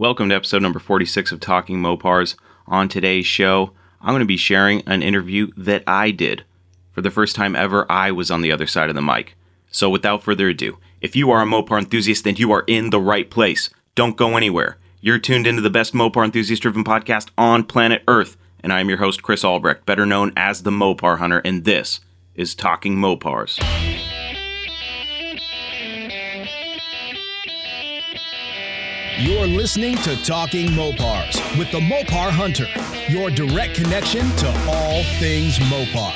Welcome to episode number 46 of Talking Mopars. On today's show, I'm going to be sharing an interview that I did. For the first time ever, I was on the other side of the mic. So without further ado, if you are a Mopar enthusiast, then you are in the right place. Don't go anywhere. You're tuned into the best Mopar enthusiast driven podcast on planet Earth. And I am your host, Chris Albrecht, better known as the Mopar Hunter, and this is Talking Mopars. You're listening to Talking Mopars with the Mopar Hunter, your direct connection to all things Mopar.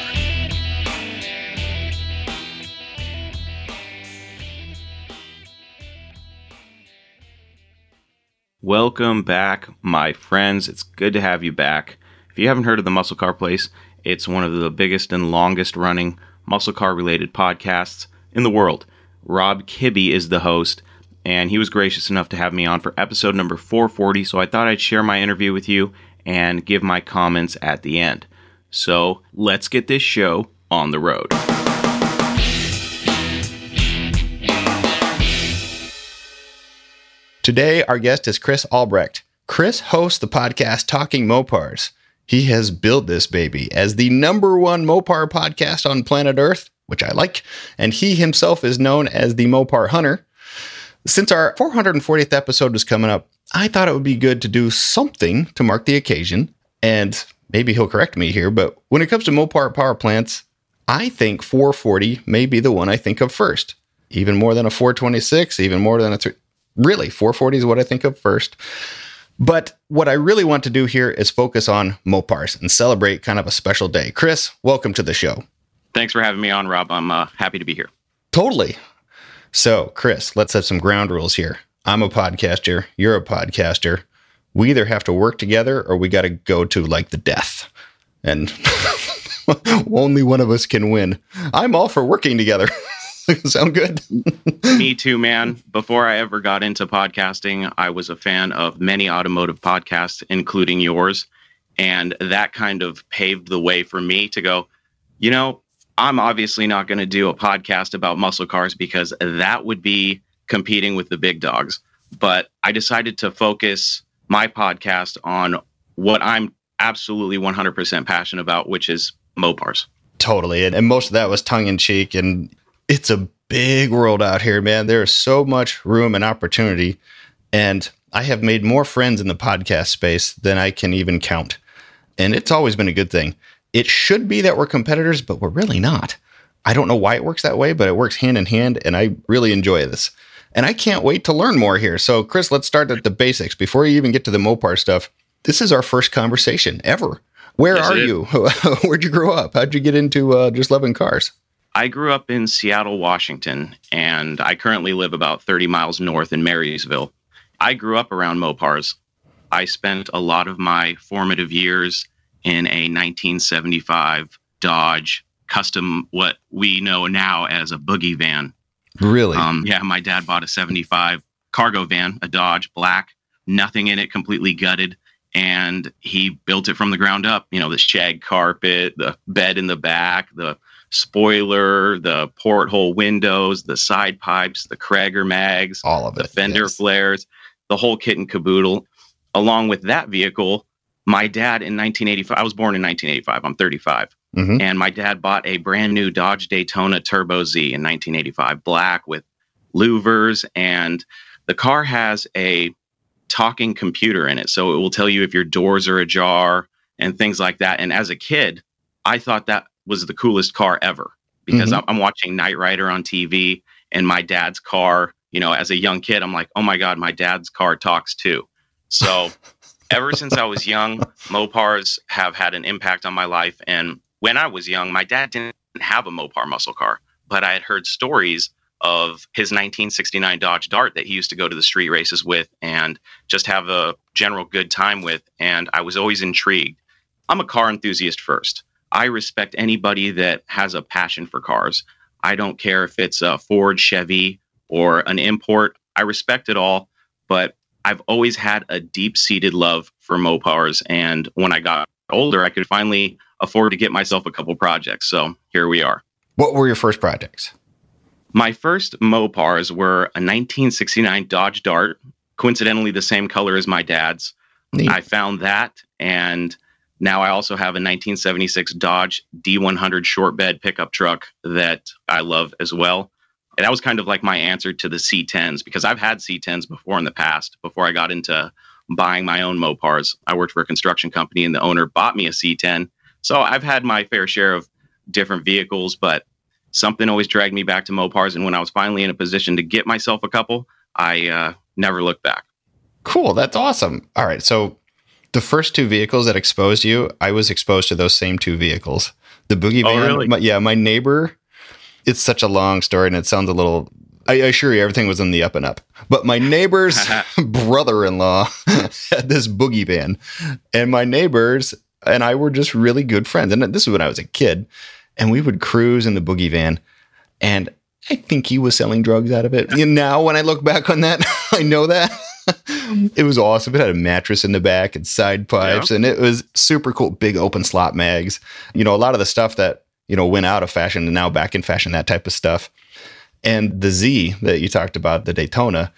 Welcome back, my friends. It's good to have you back. If you haven't heard of the Muscle Car Place, it's one of the biggest and longest running muscle car related podcasts in the world. Rob Kibbe is the host and he was gracious enough to have me on for episode number 440. So I thought I'd share my interview with you and give my comments at the end. So let's get this show on the road. Today, our guest is Chris Albrecht. Chris hosts the podcast Talking Mopars. He has built this baby as the number one Mopar podcast on planet Earth, which I like, and he himself is known as the Mopar Hunter. Since our 440th episode was coming up, I thought it would be good to do something to mark the occasion. And maybe he'll correct me here, but when it comes to Mopar power plants, I think 440 may be the one I think of first. Even more than a 426, even more than a three. Really, 440 is what I think of first. But what I really want to do here is focus on Mopars and celebrate kind of a special day. Chris, welcome to the show. Thanks for having me on, Rob. I'm uh, happy to be here. Totally. So, Chris, let's set some ground rules here. I'm a podcaster, you're a podcaster. We either have to work together or we got to go to like the death. And only one of us can win. I'm all for working together. Sound good? Me too, man. Before I ever got into podcasting, I was a fan of many automotive podcasts, including yours. And that kind of paved the way for me to go, you know, I'm obviously not going to do a podcast about muscle cars because that would be competing with the big dogs. But I decided to focus my podcast on what I'm absolutely 100% passionate about, which is Mopars. Totally. And, and most of that was tongue in cheek. And it's a big world out here, man. There is so much room and opportunity. And I have made more friends in the podcast space than I can even count. And it's always been a good thing. It should be that we're competitors, but we're really not. I don't know why it works that way, but it works hand in hand, and I really enjoy this. And I can't wait to learn more here. So, Chris, let's start at the basics before you even get to the Mopar stuff. This is our first conversation ever. Where yes, are you? Where'd you grow up? How'd you get into uh, just loving cars? I grew up in Seattle, Washington, and I currently live about 30 miles north in Marysville. I grew up around Mopars. I spent a lot of my formative years in a 1975 Dodge custom, what we know now as a boogie van. Really? Um, yeah, my dad bought a 75 cargo van, a Dodge, black, nothing in it, completely gutted. And he built it from the ground up. You know, the shag carpet, the bed in the back, the spoiler, the porthole windows, the side pipes, the Cragar mags, all of it, the fender yes. flares, the whole kit and caboodle. Along with that vehicle, my dad in 1985, I was born in 1985, I'm 35. Mm-hmm. And my dad bought a brand new Dodge Daytona Turbo Z in 1985, black with louvers. And the car has a talking computer in it. So it will tell you if your doors are ajar and things like that. And as a kid, I thought that was the coolest car ever because mm-hmm. I'm watching Knight Rider on TV and my dad's car, you know, as a young kid, I'm like, oh my God, my dad's car talks too. So ever since I was young, Mopars have had an impact on my life. And when I was young, my dad didn't have a Mopar muscle car, but I had heard stories of his 1969 Dodge Dart that he used to go to the street races with and just have a general good time with. And I was always intrigued. I'm a car enthusiast first. I respect anybody that has a passion for cars. I don't care if it's a Ford, Chevy, or an import. I respect it all. But I've always had a deep seated love for Mopars. And when I got older, I could finally afford to get myself a couple projects. So here we are. What were your first projects? My first Mopars were a 1969 Dodge Dart coincidentally the same color as my dad's. Neat. I found that, and now I also have a 1976 Dodge D100 short bed pickup truck that I love as well. And that was kind of like my answer to the C10s because I've had C10s before in the past. Before I got into buying my own Mopars, I worked for a construction company, and the owner bought me a C10. So I've had my fair share of different vehicles, but something always dragged me back to Mopars. And when I was finally in a position to get myself a couple, I uh, never looked back. Cool. That's awesome. All right. So the first two vehicles that exposed you, I was exposed to those same two vehicles. The boogie van. Oh, really? my- yeah, my neighbor. It's such a long story, and it sounds a little. I assure you, everything was in the up and up. But my neighbor's brother-in-law had this boogie van, and my neighbors and I were just really good friends. And this is when I was a kid, and we would cruise in the boogie van, and I think he was selling drugs out of it. And now, when I look back on that, I know that. it was awesome. It had a mattress in the back and side pipes, and it was super cool. Big open slot mags. You know, a lot of the stuff that, you know, went out of fashion and now back in fashion, that type of stuff. And the Z that you talked about, the Daytona,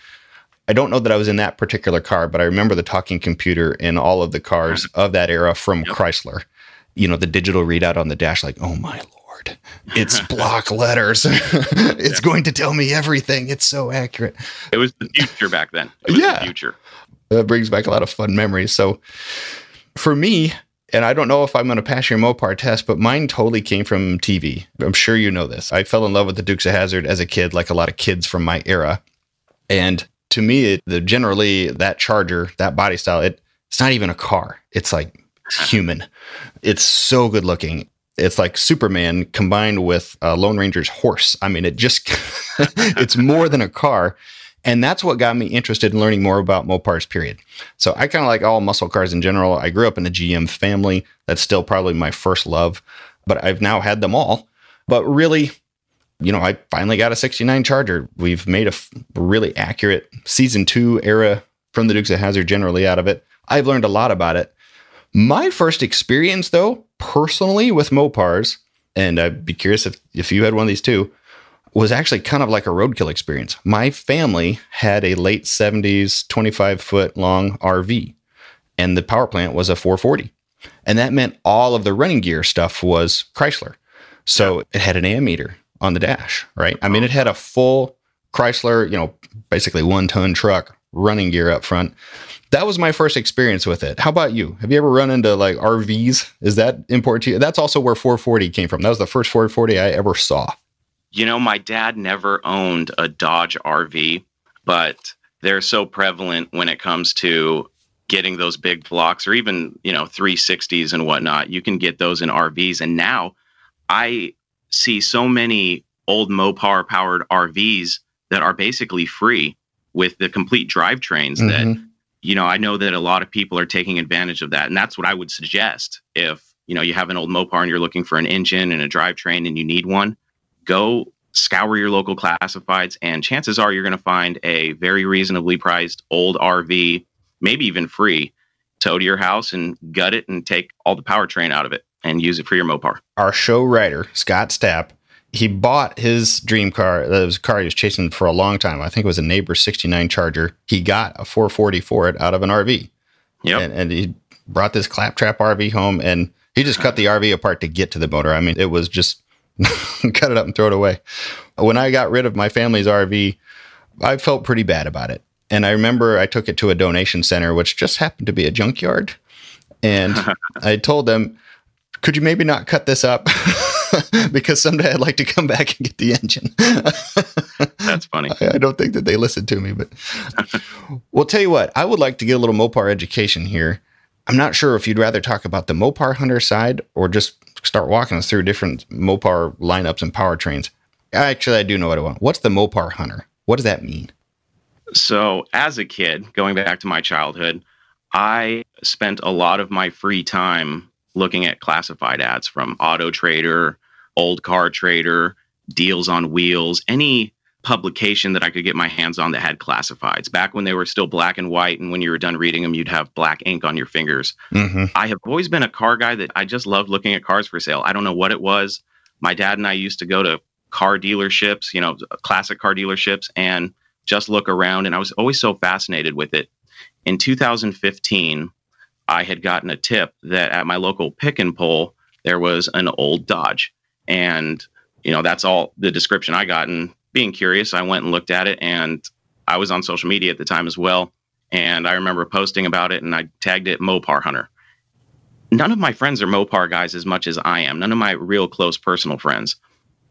I don't know that I was in that particular car, but I remember the talking computer in all of the cars mm-hmm. of that era from Yep. Chrysler. You know, the digital readout on the dash, like, oh my lord, it's block letters. it's going to tell me everything. It's so accurate. It was the future back then. It was Yeah. the future. That brings back a lot of fun memories. So for me, and I don't know if I'm going to pass your Mopar test, but mine totally came from TV. I'm sure you know this. I fell in love with the Dukes of Hazzard as a kid, like a lot of kids from my era. And to me, it, the General Lee that Charger, that body style, it it's not even a car. It's like human. It's so good looking. It's like Superman combined with uh, Lone Ranger's horse. I mean, it just it's more than a car. And that's what got me interested in learning more about Mopars, period. So I kind of like all muscle cars in general. I grew up in the GM family. That's still probably my first love, but I've now had them all. But really, you know, I finally got a 69 Charger. We've made a f- really accurate season two era from the Dukes of Hazzard generally out of it. I've learned a lot about it. My first experience, though, personally with Mopars, and I'd be curious if, if you had one of these too, was actually kind of like a roadkill experience. My family had a late 70s, 25 foot long RV, and the power plant was a 440. And that meant all of the running gear stuff was Chrysler. So it had an ammeter on the dash, right? I mean, it had a full Chrysler, you know, basically one ton truck running gear up front. That was my first experience with it. How about you? Have you ever run into like RVs? Is that important to you? That's also where 440 came from. That was the first 440 I ever saw. You know, my dad never owned a Dodge RV, but they're so prevalent when it comes to getting those big blocks or even, you know, 360s and whatnot. You can get those in RVs. And now I see so many old Mopar powered RVs that are basically free with the complete drivetrains that Mhm. you know, I know that a lot of people are taking advantage of that. And that's what I would suggest. If, you know, you have an old Mopar and you're looking for an engine and a drivetrain and you need one, go scour your local classifieds. And chances are you're going to find a very reasonably priced old RV, maybe even free, tow to your house and gut it and take all the powertrain out of it and use it for your Mopar. our show writer Scott Stapp, he bought his dream car. Uh, that was a car he was chasing for a long time. I think it was a neighbor 69 Charger. He got a 440 for it out of an RV, Yep. and, and he brought this claptrap RV home, and he just cut the RV apart to get to the motor. I mean, it was just cut it up and throw it away. When I got rid of my family's RV, I felt pretty bad about it. And I remember I took it to a donation center, which just happened to be a junkyard. And I told them, could you maybe not cut this up? because someday I'd like to come back and get the engine. That's funny. I I don't think that they listened to me, but well, tell you what, I would like to get a little Mopar education here. I'm not sure if you'd rather talk about the Mopar Hunter side or just start walking us through different Mopar lineups and powertrains. Actually, I do know what I want. What's the Mopar Hunter? What does that mean? So, as a kid, going back to my childhood, I spent a lot of my free time looking at classified ads from Auto Trader, Old Car Trader, Deals on Wheels, any publication that I could get my hands on that had classifieds. Back when they were still black and white, and when you were done reading them, you'd have black ink on your fingers. Mm-hmm. I have always been a car guy that I just loved looking at cars for sale. I don't know what it was. My dad and I used to go to car dealerships, you know, classic car dealerships, and just look around. And I was always so fascinated with it. In 2015, I had gotten a tip that at my local pick and pull, there was an old Dodge. And, you know, that's all the description I got. And being curious, I went and looked at it. And I was on social media at the time as well. And I remember posting about it and I tagged it Mopar Hunter. None of my friends are Mopar guys as much as I am, none of my real close personal friends.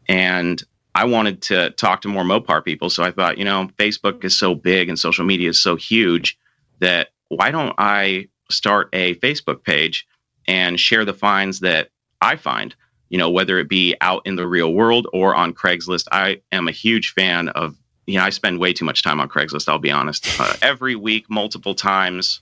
And I wanted to talk to more Mopar people. So I thought, you know, Facebook is so big and social media is so huge that why don't I start a Facebook page and share the finds that I find, you know, whether it be out in the real world or on Craigslist. I am a huge fan of, you know, I spend way too much time on Craigslist, I'll be honest. Uh, every week, multiple times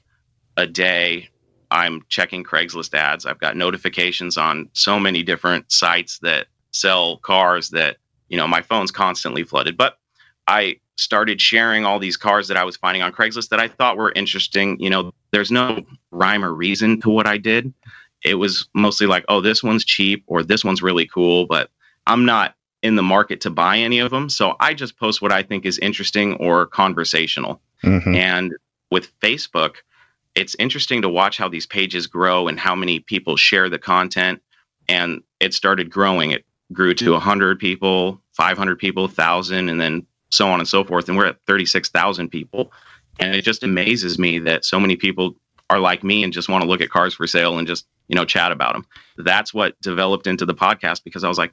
a day, I'm checking Craigslist ads. I've got notifications on so many different sites that sell cars that, you know, my phone's constantly flooded. But I started sharing all these cars that I was finding on Craigslist that I thought were interesting. You know, there's no rhyme or reason to what I did. It was mostly like, oh, this one's cheap or this one's really cool, but I'm not in the market to buy any of them. So I just post what I think is interesting or conversational. Mm-hmm. And with Facebook, it's interesting to watch how these pages grow and how many people share the content. And it started growing. It grew to 100 people, 500 people, 1,000, and then so on and so forth. And we're at 36,000 people. And it just amazes me that so many people are like me and just want to look at cars for sale and just, you know, chat about them. That's what developed into the podcast because I was like,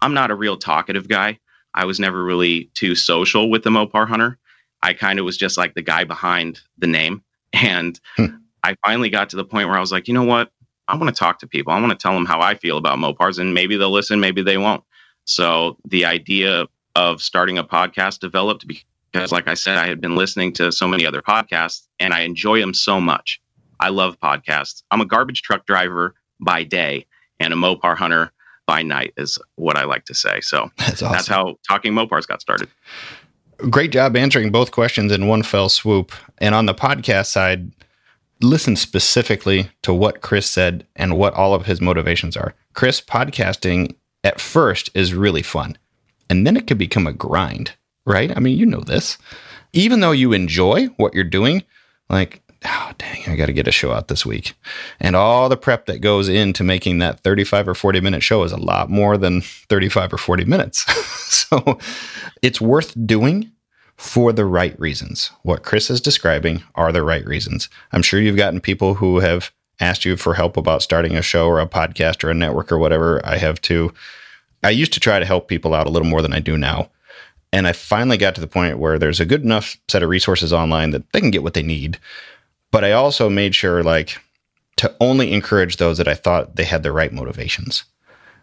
I'm not a real talkative guy. I was never really too social with the Mopar Hunter. I kind of was just like the guy behind the name. And hmm. I finally got to the point where I was like, you know what? I want to talk to people. I want to tell them how I feel about Mopars, and maybe they'll listen, maybe they won't. So the idea of starting a podcast developed because, like I said, I had been listening to so many other podcasts and I enjoy them so much. I love podcasts. I'm a garbage truck driver by day and a Mopar hunter by night, is what I like to say. So that's, awesome. that's how Talking Mopars got started. Great job answering both questions in one fell swoop. And on the podcast side, listen specifically to what Chris said and what all of his motivations are. Chris, podcasting at first is really fun and then it can become a grind, right? I mean, you know this. Even though you enjoy what you're doing, like, oh, dang, I got to get a show out this week. And all the prep that goes into making that 35 or 40 minute show is a lot more than 35 or 40 minutes. so it's worth doing for the right reasons. What Chris is describing are the right reasons. I'm sure you've gotten people who have asked you for help about starting a show or a podcast or a network or whatever. I have too. I used to try to help people out a little more than I do now. And I finally got to the point where there's a good enough set of resources online that they can get what they need. But I also made sure like to only encourage those that I thought they had the right motivations.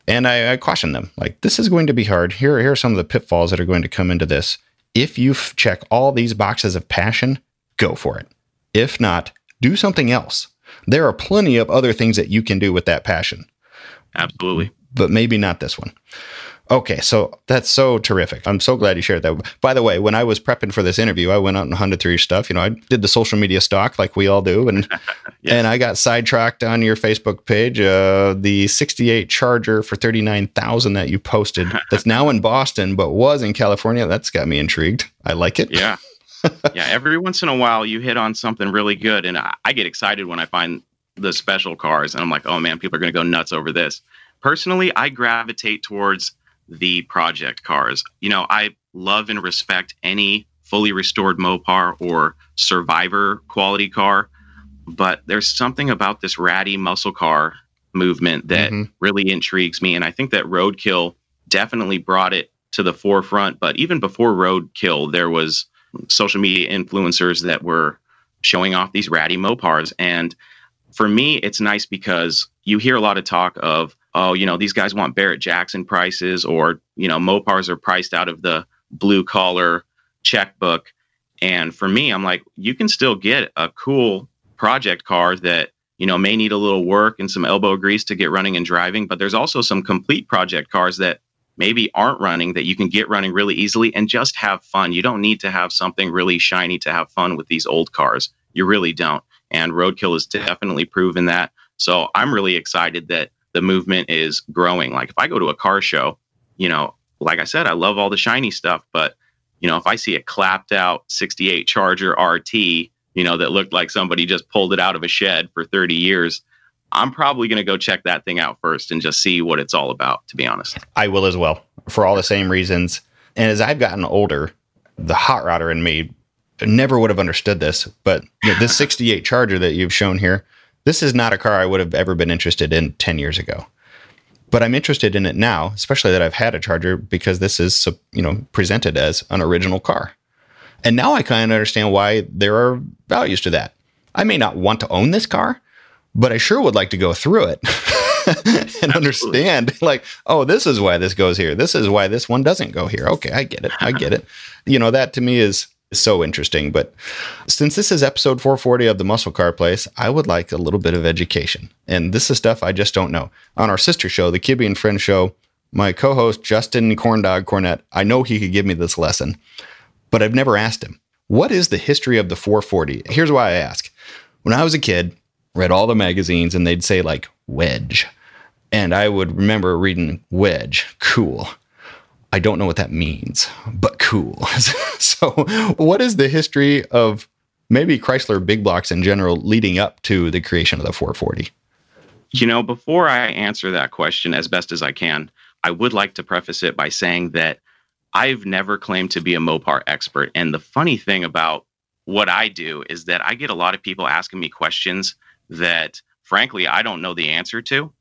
And I, I caution them like this is going to be hard. Here, here are some of the pitfalls that are going to come into this. If you f- check all these boxes of passion, go for it. If not, do something else. There are plenty of other things that you can do with that passion. Absolutely but maybe not this one. Okay, so that's so terrific. I'm so glad you shared that. By the way, when I was prepping for this interview, I went out and hunted through your stuff. You know, I did the social media stock like we all do, and yes. and I got sidetracked on your Facebook page. Uh, the '68 Charger for thirty nine thousand that you posted, that's now in Boston, but was in California. That's got me intrigued. I like it. Yeah, yeah. Every once in a while, you hit on something really good, and I, I get excited when I find the special cars, and I'm like, oh man, people are going to go nuts over this personally, I gravitate towards the project cars. You know, I love and respect any fully restored Mopar or survivor quality car, but there's something about this ratty muscle car movement that mm-hmm. really intrigues me. And I think that Roadkill definitely brought it to the forefront. But even before Roadkill, there was social media influencers that were showing off these ratty Mopars. And for me, it's nice because you hear a lot of talk of oh, you know, these guys want Barrett Jackson prices, or, you know, Mopars are priced out of the blue collar checkbook. And for me, I'm like, you can still get a cool project car that, you know, may need a little work and some elbow grease to get running and driving. But there's also some complete project cars that maybe aren't running that you can get running really easily and just have fun. You don't need to have something really shiny to have fun with these old cars. You really don't. And Roadkill has definitely proven that. So I'm really excited that the movement is growing. Like if I go to a car show, you know, like I said, I love all the shiny stuff, but you know, if I see a clapped out 68 Charger RT, you know, that looked like somebody just pulled it out of a shed for 30 years, I'm probably going to go check that thing out first and just see what it's all about, to be honest. I will as well for all the same reasons. And as I've gotten older, the hot rodder in me never would have understood this, but you know, this 68 Charger that you've shown here, this is not a car I would have ever been interested in 10 years ago. But I'm interested in it now, especially that I've had a Charger because this is, you know, presented as an original car. And now I kind of understand why there are values to that. I may not want to own this car, but I sure would like to go through it and understand like, oh, this is why this goes here. This is why this one doesn't go here. Okay, I get it. I get it. You know, that to me is so interesting. But since this is episode 440 of the Muscle Car Place, I would like a little bit of education. And this is stuff I just don't know. On our sister show, the Kibbe and Friend show, my co-host Justin Corndog Cornett, I know he could give me this lesson, but I've never asked him. What is the history of the 440? Here's why I ask. When I was a kid, read all the magazines and they'd say like wedge. And I would remember reading wedge, cool. I don't know what that means, but cool. so, what is the history of maybe Chrysler big blocks in general leading up to the creation of the 440? You know, before I answer that question as best as I can, I would like to preface it by saying that I've never claimed to be a Mopar expert. And the funny thing about what I do is that I get a lot of people asking me questions that, frankly, I don't know the answer to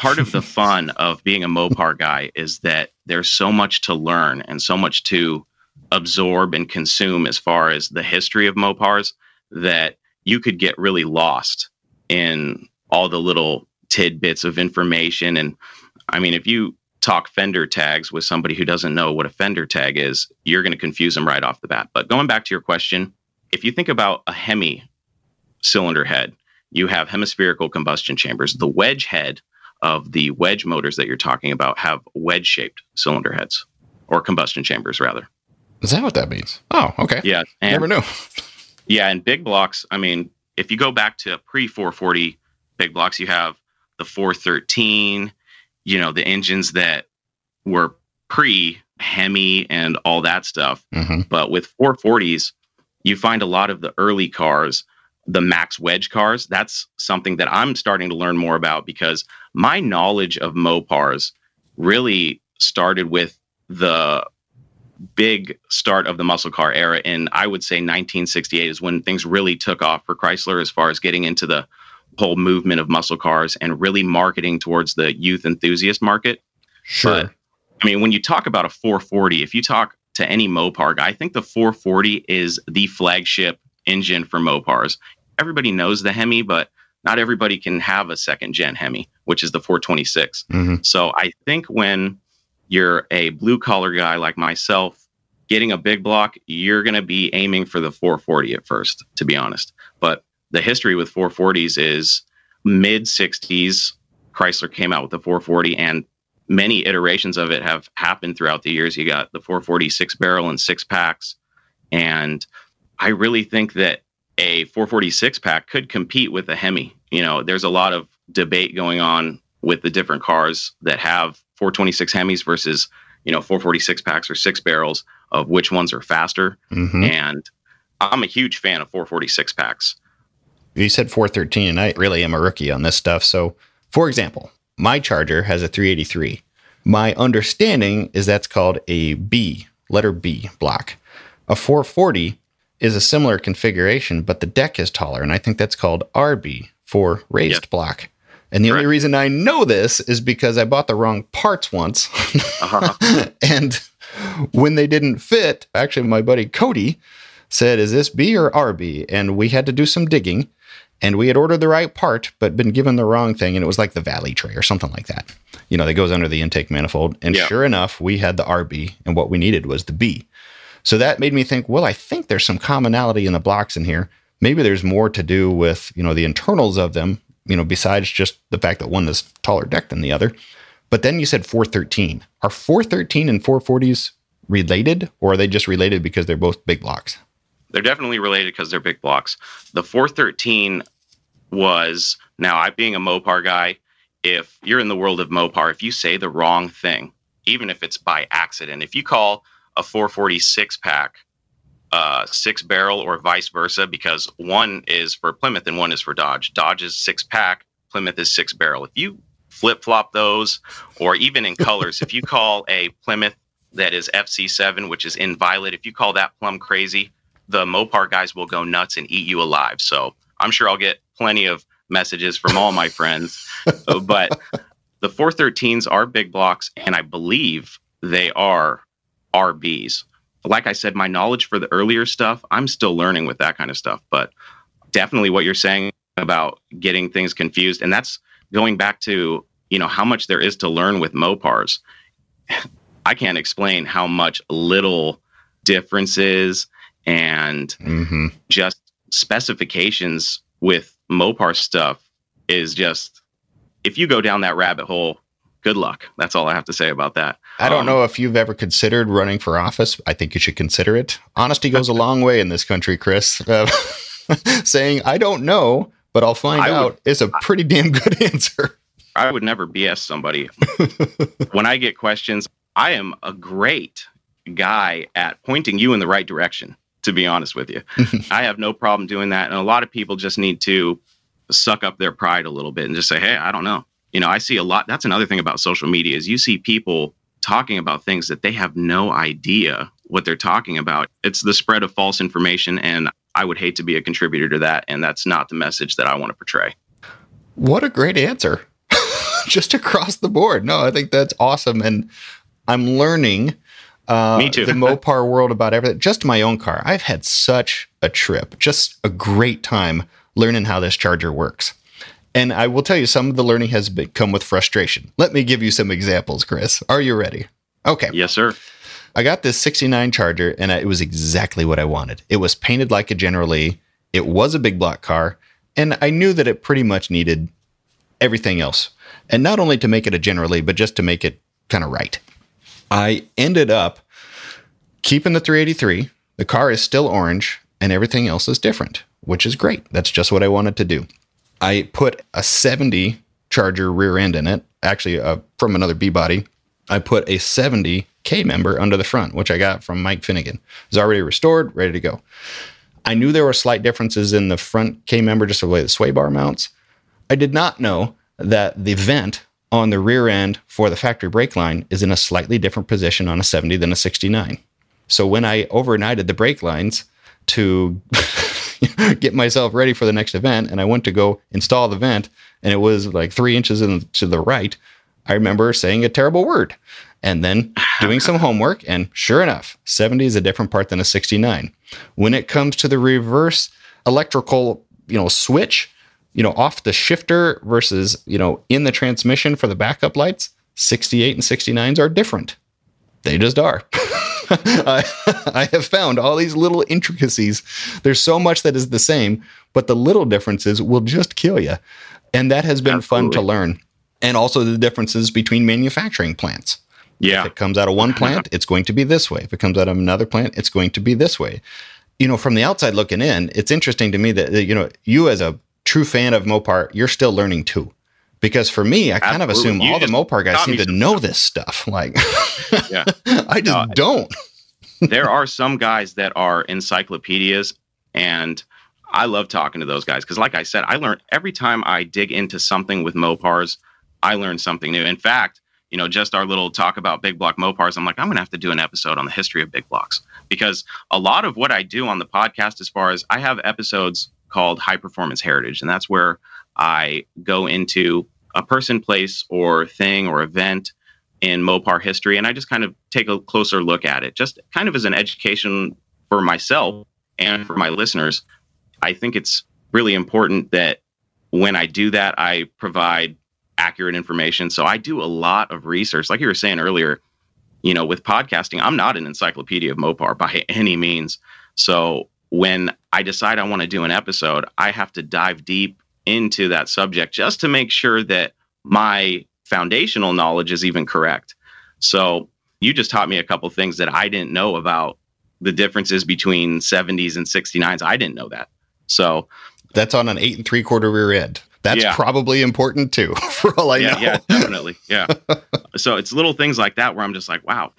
part of the fun of being a Mopar guy is that there's so much to learn and so much to absorb and consume as far as the history of Mopars that you could get really lost in all the little tidbits of information. And I mean, if you talk fender tags with somebody who doesn't know what a fender tag is, you're going to confuse them right off the bat. But going back to your question, if you think about a Hemi cylinder head, you have hemispherical combustion chambers. The wedge head of the wedge motors that you're talking about have wedge shaped cylinder heads or combustion chambers, rather. Is that what that means? Oh, okay. Yeah. And, Never knew. yeah. And big blocks, I mean, if you go back to pre 440 big blocks, you have the 413, you know, the engines that were pre Hemi and all that stuff. Mm-hmm. But with 440s, you find a lot of the early cars the max wedge cars that's something that i'm starting to learn more about because my knowledge of mopars really started with the big start of the muscle car era and i would say 1968 is when things really took off for chrysler as far as getting into the whole movement of muscle cars and really marketing towards the youth enthusiast market. Sure. But, i mean when you talk about a 440 if you talk to any mopar guy i think the 440 is the flagship engine for mopars everybody knows the Hemi, but not everybody can have a second gen Hemi, which is the 426. Mm-hmm. So I think when you're a blue collar guy like myself, getting a big block, you're going to be aiming for the 440 at first, to be honest. But the history with 440s is mid 60s. Chrysler came out with the 440, and many iterations of it have happened throughout the years. You got the 440 six barrel and six packs. And I really think that a 446 pack could compete with a Hemi. You know, there's a lot of debate going on with the different cars that have 426 Hemis versus, you know, 446 packs or six barrels of which ones are faster. Mm-hmm. And I'm a huge fan of 446 packs. You said 413, and I really am a rookie on this stuff. So, for example, my Charger has a 383. My understanding is that's called a B, letter B block. A 440 is a similar configuration, but the deck is taller. And I think that's called RB for raised yep. block. And the only reason I know this is because I bought the wrong parts once. uh-huh. and when they didn't fit, actually, my buddy Cody said, Is this B or RB? And we had to do some digging. And we had ordered the right part, but been given the wrong thing. And it was like the Valley tray or something like that, you know, that goes under the intake manifold. And yep. sure enough, we had the RB, and what we needed was the B. So that made me think, well, I think there's some commonality in the blocks in here. Maybe there's more to do with, you know, the internals of them, you know, besides just the fact that one is taller deck than the other. But then you said 413. Are 413 and 440s related or are they just related because they're both big blocks? They're definitely related because they're big blocks. The 413 was now I being a Mopar guy, if you're in the world of Mopar, if you say the wrong thing, even if it's by accident, if you call a 446 pack uh, six barrel or vice versa because one is for Plymouth and one is for Dodge. Dodge is six pack, Plymouth is six barrel. If you flip flop those, or even in colors, if you call a Plymouth that is FC7, which is in violet, if you call that plum crazy, the Mopar guys will go nuts and eat you alive. So I'm sure I'll get plenty of messages from all my friends. but the 413s are big blocks, and I believe they are RBs like I said, my knowledge for the earlier stuff, I'm still learning with that kind of stuff. But definitely what you're saying about getting things confused, and that's going back to you know how much there is to learn with Mopars. I can't explain how much little differences and mm-hmm. just specifications with Mopar stuff is just if you go down that rabbit hole good luck. That's all I have to say about that. I don't um, know if you've ever considered running for office. I think you should consider it. Honesty goes a long way in this country, Chris. Uh, saying I don't know, but I'll find I out would, is a pretty damn good answer. I would never BS somebody. when I get questions, I am a great guy at pointing you in the right direction. To be honest with you, I have no problem doing that, and a lot of people just need to suck up their pride a little bit and just say, "Hey, I don't know." You know i see a lot that's another thing about social media is you see people talking about things that they have no idea what they're talking about it's the spread of false information and i would hate to be a contributor to that and that's not the message that i want to portray what a great answer just across the board no i think that's awesome and i'm learning uh, Me too. the Mopar world about everything. Just my own car. I've had such a trip, just a great time learning how this charger works. And I will tell you, some of the learning has been, come with frustration. Let me give you some examples, Chris. Are you ready? Okay. Yes, sir. I got this 69 Charger, and it was exactly what I wanted. It was painted like a General Lee. It was a big block car, and I knew that it pretty much needed everything else. And not only to make it a General Lee, but just to make it kind of right. I ended up keeping the 383. The car is still orange, and everything else is different, which is great. That's just what I wanted to do. I put a 70 Charger rear end in it, actually uh, from another B body. I put a 70 K member under the front, which I got from Mike Finnegan. It was already restored, ready to go. I knew there were slight differences in the front K member, just the way the sway bar mounts. I did not know that the vent on the rear end for the factory brake line is in a slightly different position on a 70 than a 69. So when I overnighted the brake lines to get myself ready for the next event. And I went to go install the vent, and it was like three inches in, to the right. I remember saying a terrible word and then doing some homework. And sure enough, 70 is a different part than a 69. When it comes to the reverse electrical, you know, switch, you know, off the shifter versus, you know, in the transmission for the backup lights, 68 and 69s are different. They just are. I, I have found all these little intricacies. There's so much that is the same, but the little differences will just kill you. And that has been Absolutely. fun to learn. And also the differences between manufacturing plants. Yeah. If it comes out of one plant, it's going to be this way. If it comes out of another plant, it's going to be this way. You know, from the outside looking in, it's interesting to me that, you know, you as a true fan of Mopar, you're still learning too. Because for me, I kind of assume you all the Mopar guys seem to know this stuff. Like, yeah. I just no, don't. there are some guys that are encyclopedias, and I love talking to those guys because, like I said, I learn every time I dig into something with Mopars, I learn something new. In fact, you know, just our little talk about big block Mopars, I'm like, I'm going to have to do an episode on the history of big blocks because a lot of what I do on the podcast, as far as I have episodes called High Performance Heritage, and that's where I go into a person, place, or thing or event in Mopar history. And I just kind of take a closer look at it, just kind of as an education for myself and for my listeners. I think it's really important that when I do that, I provide accurate information. So I do a lot of research. Like you were saying earlier, you know, with podcasting, I'm not an encyclopedia of Mopar by any means. So when I decide I want to do an episode, I have to dive deep into that subject just to make sure that my foundational knowledge is even correct. So you just taught me a couple things that I didn't know about the differences between 70s and 69s. I didn't know that. So that's on an eight and three quarter rear end. That's yeah. probably important too, for all I yeah, know. Yeah, definitely. Yeah. so it's little things like that where I'm just like, wow,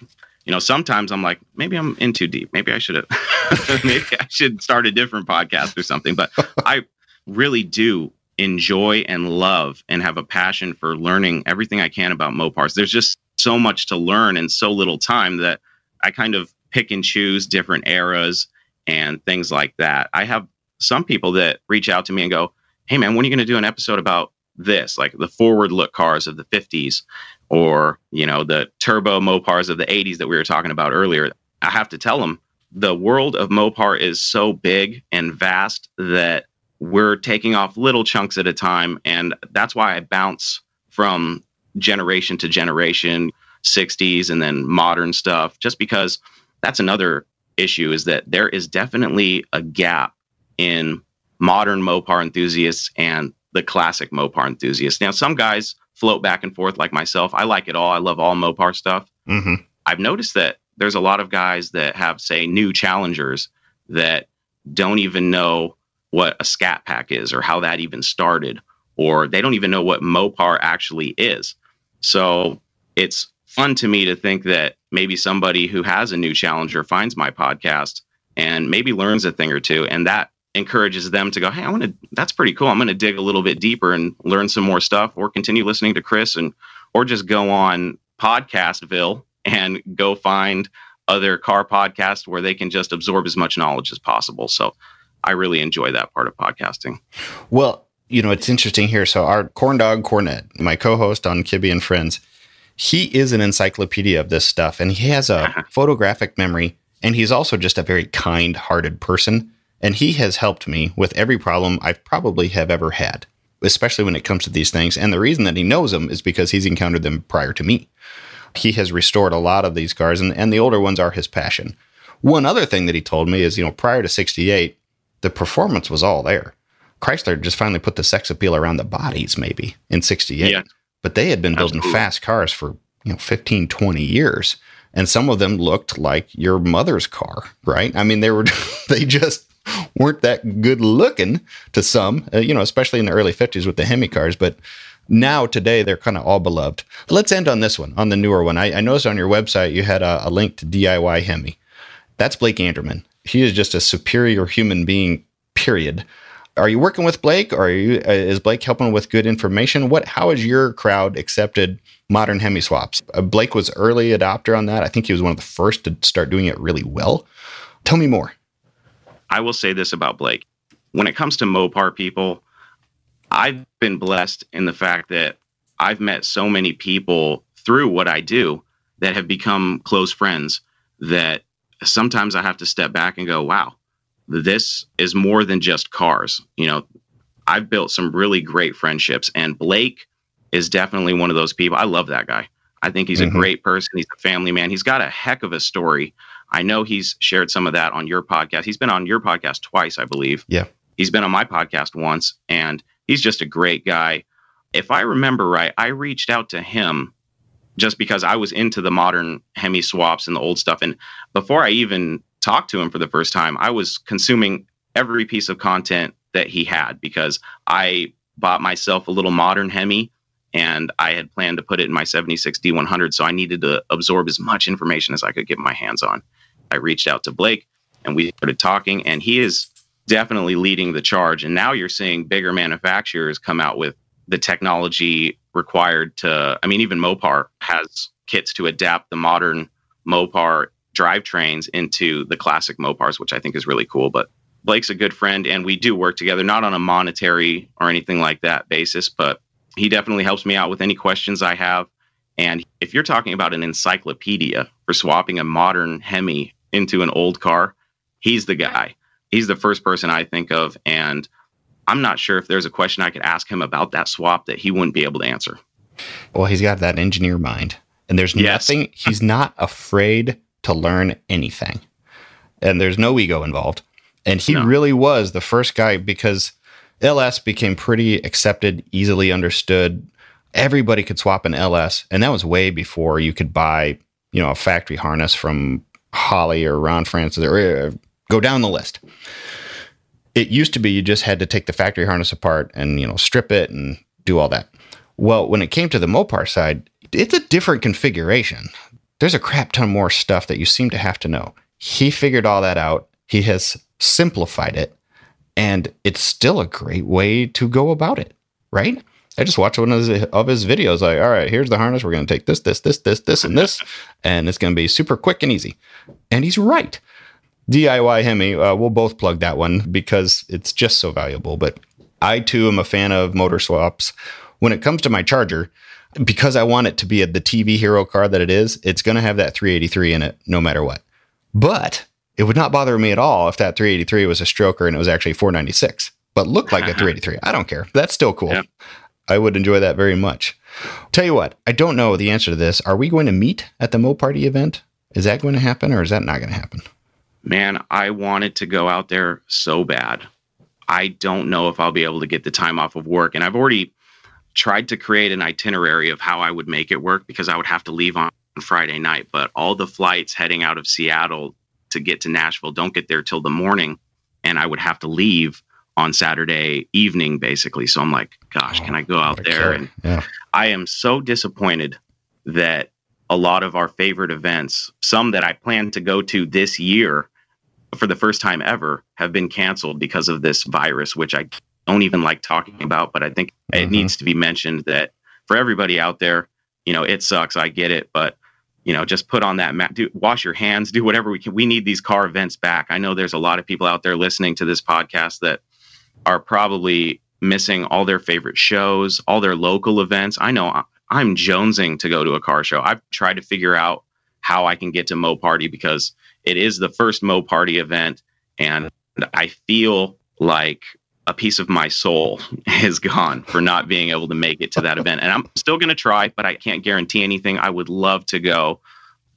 you know, sometimes I'm like, maybe I'm in too deep. Maybe I should have, maybe I should start a different podcast or something. But I really do enjoy and love and have a passion for learning everything I can about Mopars. There's just so much to learn in so little time that I kind of pick and choose different eras and things like that. I have some people that reach out to me and go, Hey man, when are you going to do an episode about this, like the forward look cars of the 50s or you know the turbo Mopars of the 80s that we were talking about earlier. I have to tell them the world of Mopar is so big and vast that we're taking off little chunks at a time, and that's why I bounce from generation to generation, 60s and then modern stuff, just because that's another issue is that there is definitely a gap in modern Mopar enthusiasts and the classic Mopar enthusiasts. Now, some guys float back and forth like myself. I like it all. I love all Mopar stuff. Mm-hmm. I've noticed that there's a lot of guys that have, say, new challengers that don't even know what a scat pack is or how that even started, or they don't even know what Mopar actually is. So it's fun to me to think that maybe somebody who has a new challenger finds my podcast and maybe learns a thing or two. And that encourages them to go, hey, I want to. That's pretty cool. I'm going to dig a little bit deeper and learn some more stuff, or continue listening to Chris, and or just go on Podcastville and go find other car podcasts where they can just absorb as much knowledge as possible. So I really enjoy that part of podcasting. Well, you know, it's interesting here. So our corn dog Cornett, my co-host on Kibbe and Friends, he is an encyclopedia of this stuff, and he has a uh-huh. photographic memory, and he's also just a very kind-hearted person. And he has helped me with every problem I probably have ever had, especially when it comes to these things. And the reason that he knows them is because he's encountered them prior to me. He has restored a lot of these cars, and, and the older ones are his passion. One other thing that he told me is, you know, prior to 68, the performance was all there. Chrysler just finally put the sex appeal around the bodies, maybe in 68. Yeah. But they had been building Absolutely. fast cars for, you know, 15, 20 years. And some of them looked like your mother's car, right? I mean, they were, they just weren't that good looking to some, uh, you know, especially in the early 50s with the Hemi cars. But now, today, they're kind of all beloved. Let's end on this one, on the newer one. I, I noticed on your website you had a, a link to DIY Hemi. That's Blake Anderman. He is just a superior human being, period. Are you working with Blake, or you, uh, is Blake helping with good information? What? How has your crowd accepted modern Hemi swaps? Uh, Blake was early adopter on that. I think he was one of the first to start doing it really well. Tell me more. I will say this about Blake. When it comes to Mopar people, I've been blessed in the fact that I've met so many people through what I do that have become close friends that sometimes I have to step back and go, wow, this is more than just cars. You know, I've built some really great friendships, and Blake is definitely one of those people. I love that guy. I think he's mm-hmm. a great person. He's a family man. He's got a heck of a story. I know he's shared some of that on your podcast. He's been on your podcast twice, I believe. Yeah. He's been on my podcast once, and he's just a great guy. If I remember right, I reached out to him just because I was into the modern Hemi swaps and the old stuff. And before I even talked to him for the first time, I was consuming every piece of content that he had because I bought myself a little modern Hemi and I had planned to put it in my 76 D100. So I needed to absorb as much information as I could get my hands on. I reached out to Blake and we started talking, and he is definitely leading the charge. And now you're seeing bigger manufacturers come out with the technology required to, I mean, even Mopar has kits to adapt the modern Mopar drivetrains into the classic Mopars, which I think is really cool. But Blake's a good friend, and we do work together, not on a monetary or anything like that basis, but he definitely helps me out with any questions I have. And if you're talking about an encyclopedia for swapping a modern Hemi into an old car, he's the guy. He's the first person I think of. And I'm not sure if there's a question I could ask him about that swap that he wouldn't be able to answer. Well, he's got that engineer mind. And there's yes. nothing, he's not afraid to learn anything. And there's no ego involved. And he no. really was the first guy because LS became pretty accepted, easily understood. Everybody could swap an LS. And that was way before you could buy, you know, a factory harness from Holley or Ron Francis or uh, go down the list. It used to be you just had to take the factory harness apart and you know strip it and do all that. Well, when it came to the Mopar side, it's a different configuration. there's a crap ton more stuff that you seem to have to know. He figured all that out. He has simplified it, and it's still a great way to go about it, right? I just watched one of his, of his videos. Like, all right, here's the harness. We're going to take this, this, this, this, this, and this, and it's going to be super quick and easy. And he's right. DIY Hemi, uh, we'll both plug that one because it's just so valuable. But I too am a fan of motor swaps. When it comes to my charger, because I want it to be a, the TV hero car that it is, it's going to have that 383 in it no matter what. But it would not bother me at all if that 383 was a stroker and it was actually 496, but looked like a 383. I don't care. That's still cool. Yep. I would enjoy that very much. Tell you what, I don't know the answer to this. Are we going to meet at the Mo Party event? Is that going to happen or is that not going to happen? Man, I wanted to go out there so bad. I don't know if I'll be able to get the time off of work. And I've already tried to create an itinerary of how I would make it work because I would have to leave on Friday night. But all the flights heading out of Seattle to get to Nashville don't get there till the morning. And I would have to leave on Saturday evening, basically. So I'm like, gosh, oh, can I go out there? And yeah. I am so disappointed that a lot of our favorite events, some that I plan to go to this year for the first time ever, have been canceled because of this virus, which I don't even like talking about. But I think mm-hmm. it needs to be mentioned that for everybody out there, you know, it sucks. I get it. But you know, just put on that mat, do wash your hands, do whatever we can. We need these car events back. I know there's a lot of people out there listening to this podcast that are probably missing all their favorite shows, all their local events. I know I'm jonesing to go to a car show. I've tried to figure out how I can get to Mo Party because it is the first Mo Party event, and I feel like a piece of my soul is gone for not being able to make it to that event. And I'm still going to try, but I can't guarantee anything. I would love to go.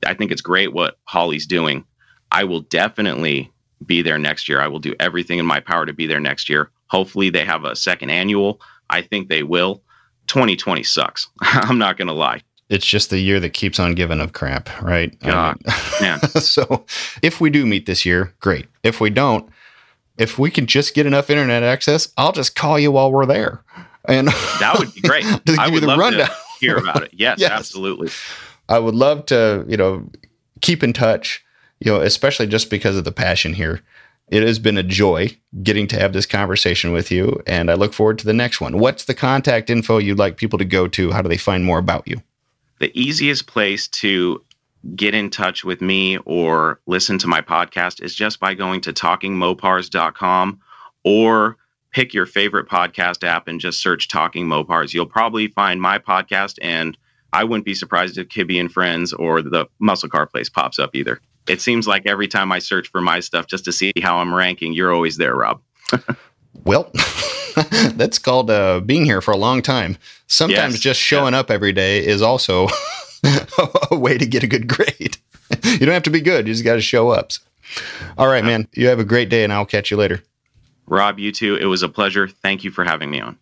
I think it's great what Holley's doing. I will definitely be there next year. I will do everything in my power to be there next year. Hopefully, they have a second annual. I think they will. 2020 sucks. I'm not going to lie. It's just the year that keeps on giving of crap, right? Um, God, man. so if we do meet this year, great. If we don't, if we can just get enough internet access, I'll just call you while we're there. And that would be great. I would love rundown. to hear about it. Yes, yes, absolutely. I would love to, you know, keep in touch, you know, especially just because of the passion here. It has been a joy getting to have this conversation with you, and I look forward to the next one. What's the contact info you'd like people to go to? How do they find more about you? The easiest place to get in touch with me or listen to my podcast is just by going to talkingmopars.com or pick your favorite podcast app and just search Talking Mopars. You'll probably find my podcast, and I wouldn't be surprised if Kibbe and Friends or the Muscle Car Place pops up either it seems like every time I search for my stuff just to see how I'm ranking, you're always there, Rob. well, that's called uh, being here for a long time. Sometimes yes. just showing up every day is also a way to get a good grade. you don't have to be good, you just got to show up. All right, man. You have a great day, and I'll catch you later. Rob, you too. It was a pleasure. Thank you for having me on.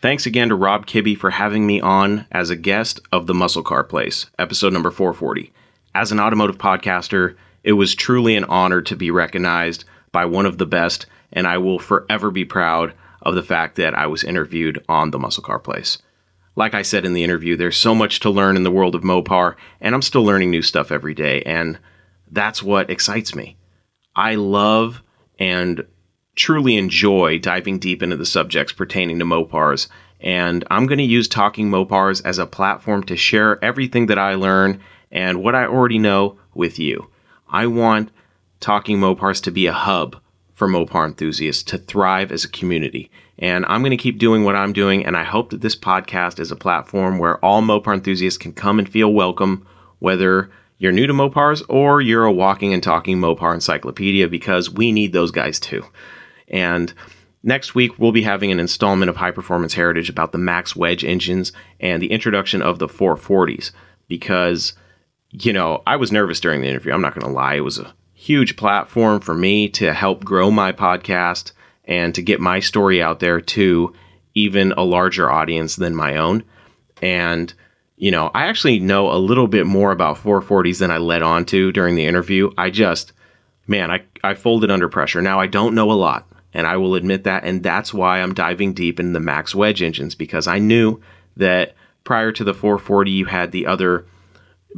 Thanks again to Rob Kibbe for having me on as a guest of the Muscle Car Place, episode number 440. As an automotive podcaster, it was truly an honor to be recognized by one of the best, and I will forever be proud of the fact that I was interviewed on the Muscle Car Place. Like I said in the interview, there's so much to learn in the world of Mopar, and I'm still learning new stuff every day, and that's what excites me. I love and truly enjoy diving deep into the subjects pertaining to Mopars, and I'm going to use Talking Mopars as a platform to share everything that I learn and what I already know with you. I want Talking Mopars to be a hub for Mopar enthusiasts to thrive as a community. And I'm going to keep doing what I'm doing, and I hope that this podcast is a platform where all Mopar enthusiasts can come and feel welcome, whether you're new to Mopars or you're a walking and talking Mopar encyclopedia, because we need those guys too. And next week, we'll be having an installment of High Performance Heritage about the Max Wedge engines and the introduction of the 440s. Because, you know, I was nervous during the interview. I'm not going to lie. It was a huge platform for me to help grow my podcast and to get my story out there to even a larger audience than my own. And, you know, I actually know a little bit more about 440s than I led on to during the interview. I just, man, I, I folded under pressure. Now, I don't know a lot And I will admit that. And that's why I'm diving deep in the max wedge engines because I knew that prior to the 440, you had the other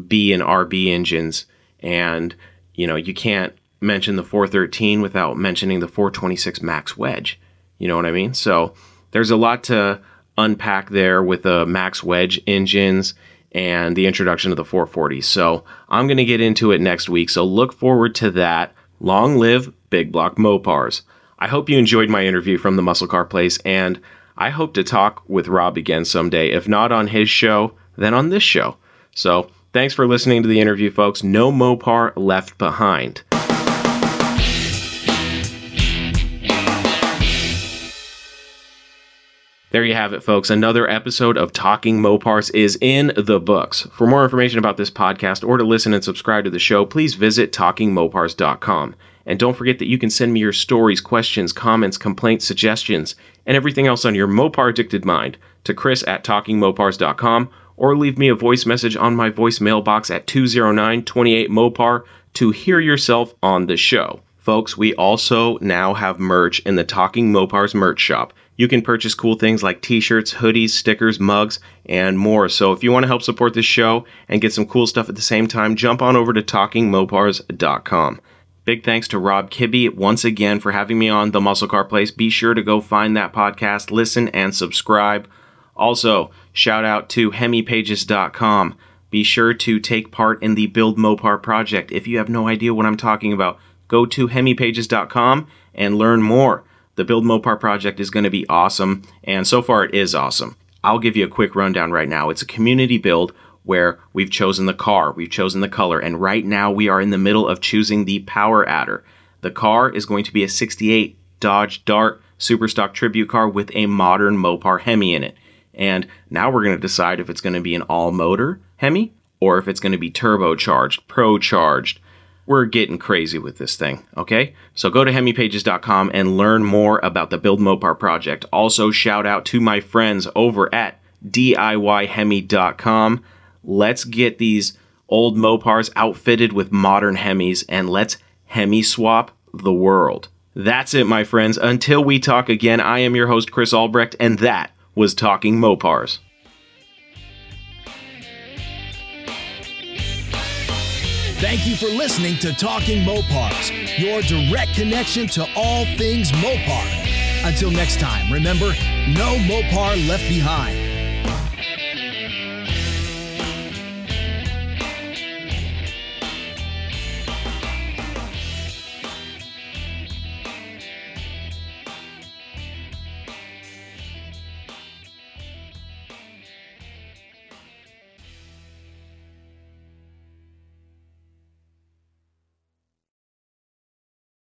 B and RB engines. And, you know, you can't mention the 413 without mentioning the 426 max wedge. You know what I mean? So there's a lot to unpack there with the max wedge engines and the introduction of the 440. So I'm going to get into it next week. So look forward to that. Long live big block Mopars. I hope you enjoyed my interview from the Muscle Car Place, and I hope to talk with Rob again someday. If not on his show, then on this show. So thanks for listening to the interview, folks. No Mopar left behind. There you have it, folks. Another episode of Talking Mopars is in the books. For more information about this podcast or to listen and subscribe to the show, please visit talkingmopars.com. And don't forget that you can send me your stories, questions, comments, complaints, suggestions, and everything else on your Mopar addicted mind to chris at talkingmopars.com or leave me a voice message on my voice mailbox at 209 28 Mopar to hear yourself on the show. Folks, we also now have merch in the Talking Mopars merch shop. You can purchase cool things like t shirts, hoodies, stickers, mugs, and more. So if you want to help support this show and get some cool stuff at the same time, jump on over to talkingmopars.com. Big thanks to Rob Kibbe once again for having me on the Muscle Car Place. Be sure to go find that podcast, listen, and subscribe. Also, shout out to hemipages.com. Be sure to take part in the Build Mopar project. If you have no idea what I'm talking about, go to hemipages.com and learn more. The Build Mopar project is going to be awesome, and so far it is awesome. I'll give you a quick rundown right now. It's a community build where we've chosen the car, we've chosen the color, and right now we are in the middle of choosing the power adder. The car is going to be a 68 Dodge Dart Superstock Tribute car with a modern Mopar Hemi in it. And now we're going to decide if it's going to be an all motor Hemi or if it's going to be turbocharged, pro charged, we're getting crazy with this thing, okay? So go to hemipages.com and learn more about the Build Mopar project. Also, shout out to my friends over at DIYHemi.com. Let's get these old Mopars outfitted with modern Hemis and let's Hemi swap the world. That's it, my friends. Until we talk again, I am your host, Chris Albrecht, and that was Talking Mopars. Thank you for listening to Talking Mopars, your direct connection to all things Mopar. Until next time, remember, no Mopar left behind.